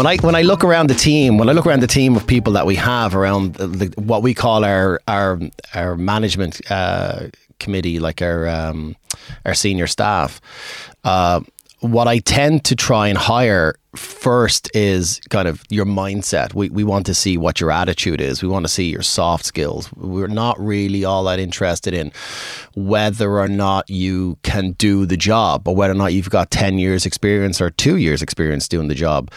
when I when I look around the team, when I look around the team of people that we have around the, the, what we call our our our management uh, committee, like our um, our senior staff, uh, what I tend to try and hire first is kind of your mindset. We, we want to see what your attitude is. We want to see your soft skills. We're not really all that interested in whether or not you can do the job or whether or not you've got 10 years experience or two years experience doing the job.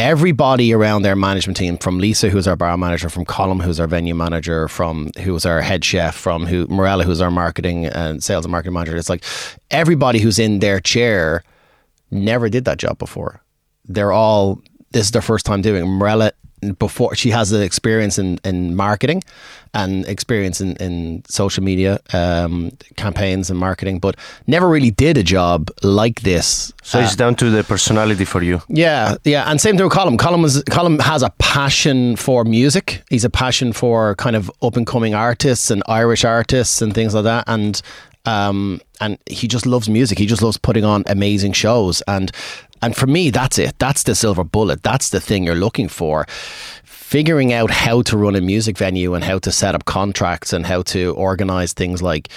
Everybody around their management team, from Lisa, who's our bar manager, from Colm, who's our venue manager, from who's our head chef, from who Morella, who's our marketing and sales and marketing manager. It's like everybody who's in their chair never did that job before. They're all this is their first time doing. Morella before she has an experience in, in marketing and experience in, in social media um, campaigns and marketing, but never really did a job like this. So uh, it's down to the personality for you. Yeah, yeah, and same thing with Colm. Colm was has a passion for music. He's a passion for kind of up and coming artists and Irish artists and things like that, and um, and he just loves music. He just loves putting on amazing shows. And and for me, that's it. That's the silver bullet. That's the thing you're looking for figuring out how to run a music venue and how to set up contracts and how to organize things like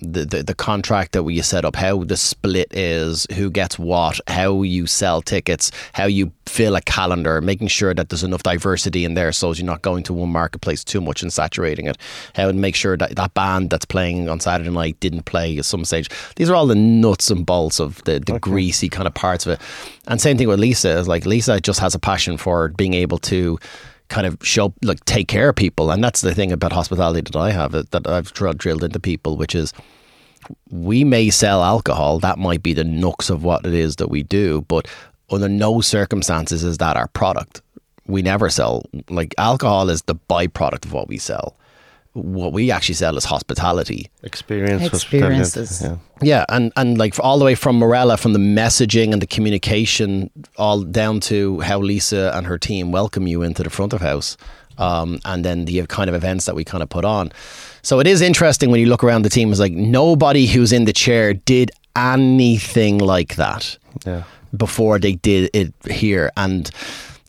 the, the, the contract that you set up, how the split is, who gets what, how you sell tickets, how you fill a calendar, making sure that there's enough diversity in there so you're not going to one marketplace too much and saturating it. How to make sure that that band that's playing on Saturday night didn't play at some stage. These are all the nuts and bolts of the, the okay. greasy kind of parts of it. And same thing with Lisa is like Lisa just has a passion for being able to kind of show like take care of people. And that's the thing about hospitality that I have that I've drilled into people which is we may sell alcohol. That might be the nooks of what it is that we do. But under no circumstances is that our product. We never sell like alcohol is the byproduct of what we sell what we actually sell is hospitality. Experience experiences. yeah. yeah and and like all the way from morella from the messaging and the communication all down to how lisa and her team welcome you into the front of house um, and then the kind of events that we kind of put on. So it is interesting when you look around the team is like nobody who's in the chair did anything like that yeah. before they did it here. And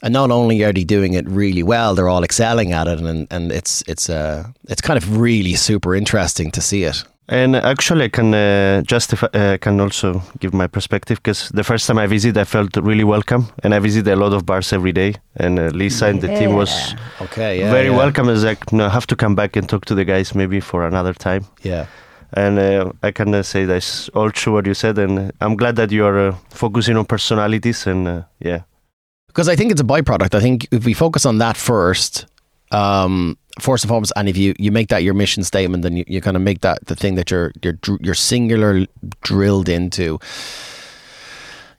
and not only are they doing it really well, they're all excelling at it, and and it's it's uh it's kind of really super interesting to see it. And actually, I can uh, justify, uh, can also give my perspective because the first time I visited, I felt really welcome, and I visited a lot of bars every day. And uh, Lisa and the team was okay, yeah, very yeah. welcome. It's like, no, I have to come back and talk to the guys maybe for another time. Yeah. And uh, I can uh, say that's all true what you said, and I'm glad that you are uh, focusing on personalities and yeah because I think it's a byproduct. I think if we focus on that first, um, first and foremost, and if you, you make that your mission statement, then you, you kind of make that the thing that you're you're you're singular drilled into.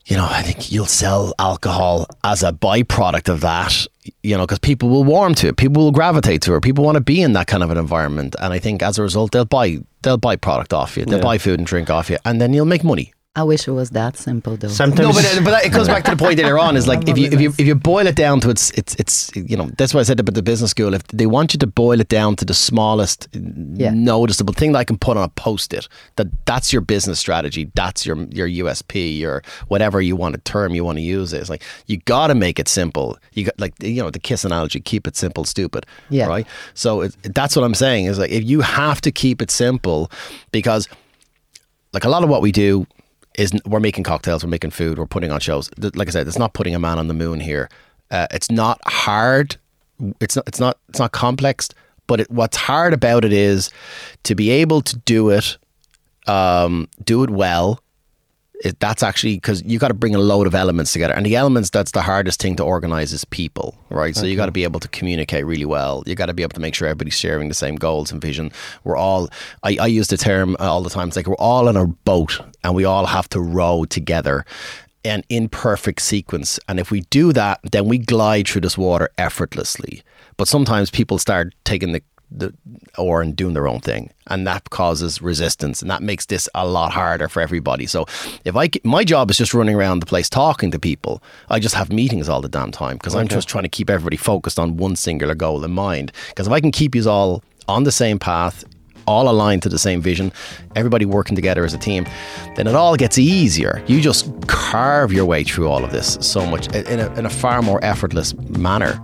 You know, I think you'll sell alcohol as a byproduct of that. You know, because people will warm to it, people will gravitate to it, people want to be in that kind of an environment, and I think as a result, they'll buy they'll buy product off you, they'll yeah. buy food and drink off you, and then you'll make money. I wish it was that simple, though. Sometimes, no, but, but it goes back to the point later on. Is like if you if you if you boil it down to its it's it's you know that's what I said about the business school. If they want you to boil it down to the smallest yeah. noticeable thing that I can put on a post it, that that's your business strategy. That's your your USP your whatever you want a term you want to use. Is like you got to make it simple. You got like you know the kiss analogy. Keep it simple, stupid. Yeah. Right. So it, that's what I'm saying. Is like if you have to keep it simple because like a lot of what we do is we're making cocktails, we're making food, we're putting on shows. Like I said, it's not putting a man on the moon here. Uh, it's not hard. It's not. It's not. It's not complex. But it, what's hard about it is to be able to do it, um, do it well, it, that's actually because you got to bring a load of elements together, and the elements that's the hardest thing to organize is people, right? So you got to be able to communicate really well. You got to be able to make sure everybody's sharing the same goals and vision. We're all, I, I use the term uh, all the time. It's like we're all in a boat, and we all have to row together, and in perfect sequence. And if we do that, then we glide through this water effortlessly. But sometimes people start taking the the oar and doing their own thing. And that causes resistance and that makes this a lot harder for everybody. So if i my job is just running around the place talking to people. I just have meetings all the damn time because okay. i'm just trying to keep everybody focused on one singular goal in mind. Because if i can keep you all on the same path all aligned to the same vision, everybody working together as a team, then it all gets easier. You just carve your way through all of this so much in a, in a far more effortless manner